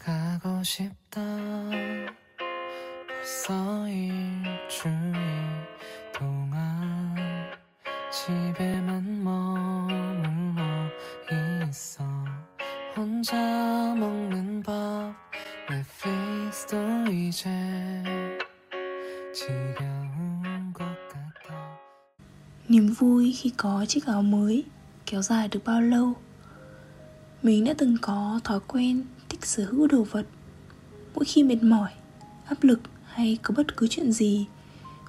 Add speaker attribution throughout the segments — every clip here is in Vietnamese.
Speaker 1: 가고 싶다 벌써 일주일 동안 집에만 머물러 있어 혼자 먹는 밥 넷플릭스도 이제 지겨운 것 같아
Speaker 2: Niềm vui khi có chiếc áo mới kéo dài được bao lâu Mình đã từng có thói quen thích sở hữu đồ vật. Mỗi khi mệt mỏi, áp lực hay có bất cứ chuyện gì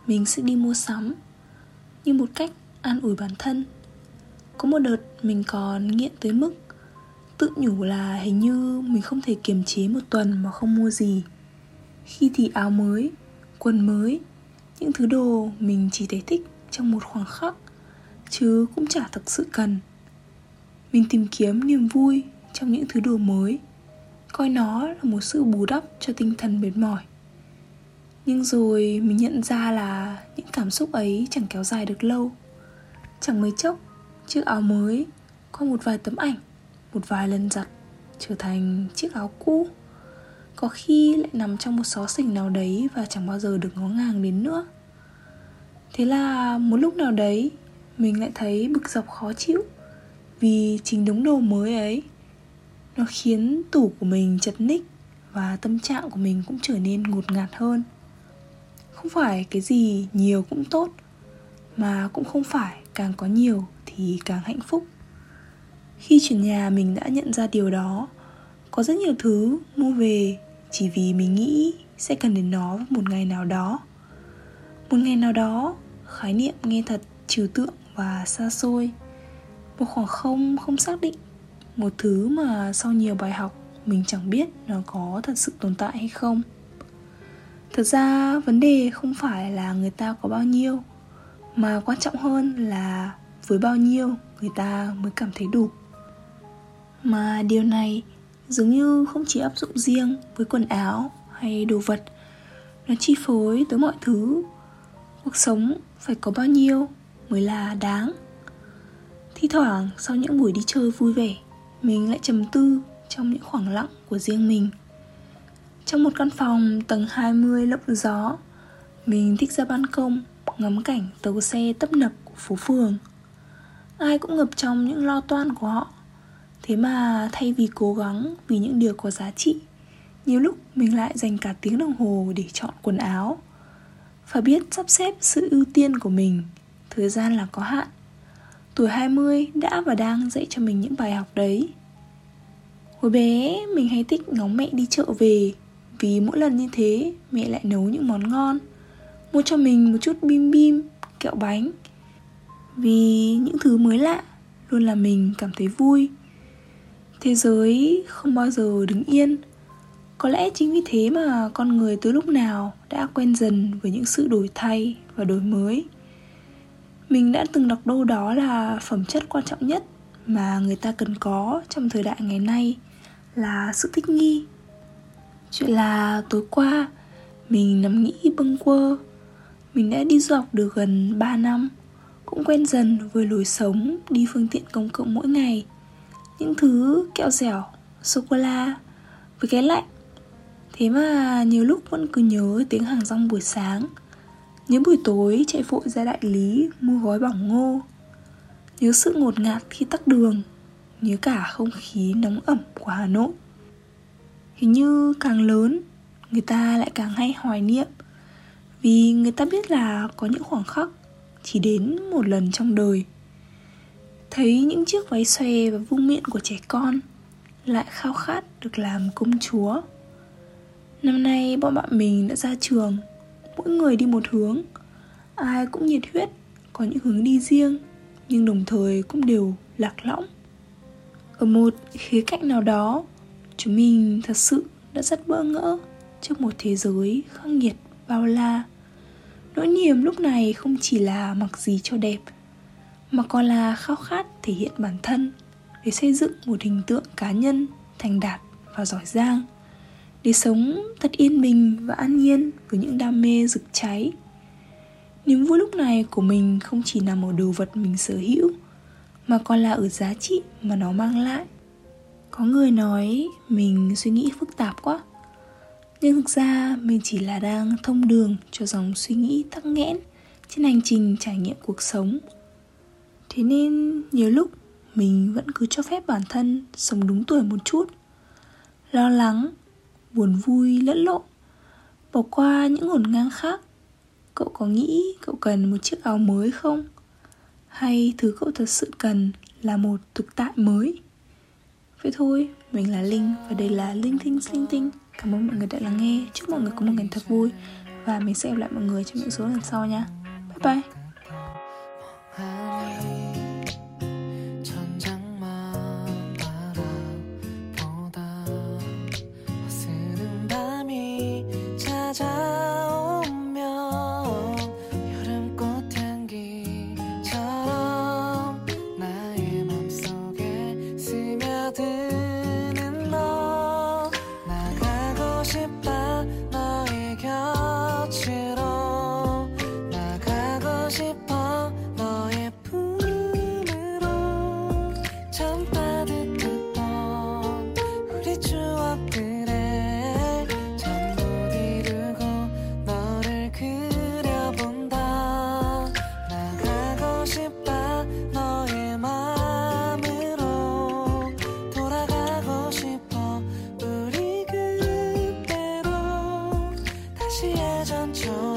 Speaker 2: Mình sẽ đi mua sắm. Như một cách an ủi bản thân. Có một đợt mình còn nghiện tới mức Tự nhủ là hình như mình không thể kiềm chế một tuần mà không mua gì. Khi thì áo mới, quần mới Những thứ đồ mình chỉ thấy thích trong một khoảng khắc Chứ cũng chả thực sự cần. Mình tìm kiếm niềm vui trong những thứ đồ mới. Coi nó là một sự bù đắp cho tinh thần mệt mỏi. Nhưng rồi mình nhận ra là những cảm xúc ấy chẳng kéo dài được lâu. Chẳng mấy chốc, chiếc áo mới qua một vài tấm ảnh, một vài lần giặt trở thành chiếc áo cũ. Có khi lại nằm trong một xó xỉnh nào đấy và chẳng bao giờ được ngó ngàng đến nữa. Thế là một lúc nào đấy Mình lại thấy bực dọc khó chịu Vì chính đống đồ mới ấy nó khiến tủ của mình chật ních Và tâm trạng của mình cũng trở nên ngột ngạt hơn. Không phải cái gì nhiều cũng tốt, Mà cũng không phải càng có nhiều thì càng hạnh phúc. Khi chuyển nhà mình đã nhận ra điều đó, Có rất nhiều thứ mua về Chỉ vì mình nghĩ sẽ cần đến nó một ngày nào đó. Một ngày nào đó, khái niệm nghe thật trừu tượng và xa xôi. Một khoảng không không xác định một thứ mà sau nhiều bài học, mình chẳng biết nó có thật sự tồn tại hay không. Thật ra, vấn đề không phải là người ta có bao nhiêu, mà quan trọng hơn là với bao nhiêu người ta mới cảm thấy đủ. Mà điều này dường như không chỉ áp dụng riêng với quần áo hay đồ vật, nó chi phối tới mọi thứ. Cuộc sống phải có bao nhiêu mới là đáng? Thi thoảng sau những buổi đi chơi vui vẻ mình lại trầm tư trong những khoảng lặng của riêng mình. Trong một căn phòng tầng 20 lộng gió, mình thích ra ban công, ngắm cảnh tàu xe tấp nập của phố phường. Ai cũng ngập trong những lo toan của họ. Thế mà thay vì cố gắng vì những điều có giá trị, nhiều lúc mình lại dành cả tiếng đồng hồ để chọn quần áo. Phải biết sắp xếp sự ưu tiên của mình, Thời gian là có hạn. Tuổi 20 đã và đang dạy cho mình những bài học đấy. Hồi bé mình hay thích ngóng mẹ đi chợ về. Vì mỗi lần như thế mẹ lại nấu những món ngon. Mua cho mình một chút bim bim, kẹo bánh. Vì những thứ mới lạ luôn làm mình cảm thấy vui. Thế giới không bao giờ đứng yên. Có lẽ chính vì thế mà con người từ lúc nào đã quen dần với những sự đổi thay và đổi mới mình đã từng đọc đâu đó là phẩm chất quan trọng nhất mà người ta cần có trong thời đại ngày nay là sự thích nghi. Chuyện là tối qua, mình nằm nghĩ bâng quơ. Mình đã đi du học được gần 3 năm, cũng quen dần với lối sống, đi phương tiện công cộng mỗi ngày. Những thứ kẹo dẻo, sô cô la, với cái lạnh. Thế mà nhiều lúc vẫn cứ nhớ tiếng hàng rong buổi sáng những buổi tối, chạy vội ra đại lý, mua gói bỏng ngô. Nhớ sự ngột ngạt khi tắc đường, Nhớ cả không khí nóng ẩm của Hà Nội. Hình như càng lớn, Người ta lại càng hay hoài niệm, Vì người ta biết là có những khoảng khắc Chỉ đến một lần trong đời. Thấy những chiếc váy xòe và vung miệng của trẻ con Lại khao khát được làm công chúa. Năm nay, bọn bạn mình đã ra trường. Mỗi người đi một hướng. Ai cũng nhiệt huyết, Có những hướng đi riêng, Nhưng đồng thời cũng đều lạc lõng. Ở một khía cạnh nào đó, Chúng mình thật sự đã rất bỡ ngỡ Trước một thế giới khắc nghiệt, bao la. Nỗi niềm lúc này không chỉ là mặc gì cho đẹp, Mà còn là khao khát thể hiện bản thân Để xây dựng một hình tượng cá nhân, thành đạt và giỏi giang để sống thật yên bình và an nhiên với những đam mê rực cháy. Niềm vui lúc này của mình không chỉ nằm ở đồ vật mình sở hữu, mà còn là ở giá trị mà nó mang lại. Có người nói mình suy nghĩ phức tạp quá, nhưng thực ra mình chỉ là đang thông đường cho dòng suy nghĩ tắc nghẽn trên hành trình trải nghiệm cuộc sống. Thế nên nhiều lúc mình vẫn cứ cho phép bản thân sống đúng tuổi một chút, lo lắng buồn vui, lẫn lộn. Bỏ qua những ngổn ngang khác. Cậu có nghĩ cậu cần một chiếc áo mới không? Hay thứ cậu thật sự cần là một thực tại mới? Vậy thôi, mình là linh và đây là linh thinh linh tinh. Cảm ơn mọi người đã lắng nghe. Chúc mọi người có một ngày thật vui và mình sẽ gặp lại mọi người trong những số lần sau nha. Bye bye.
Speaker 1: 찾아. 시의 전처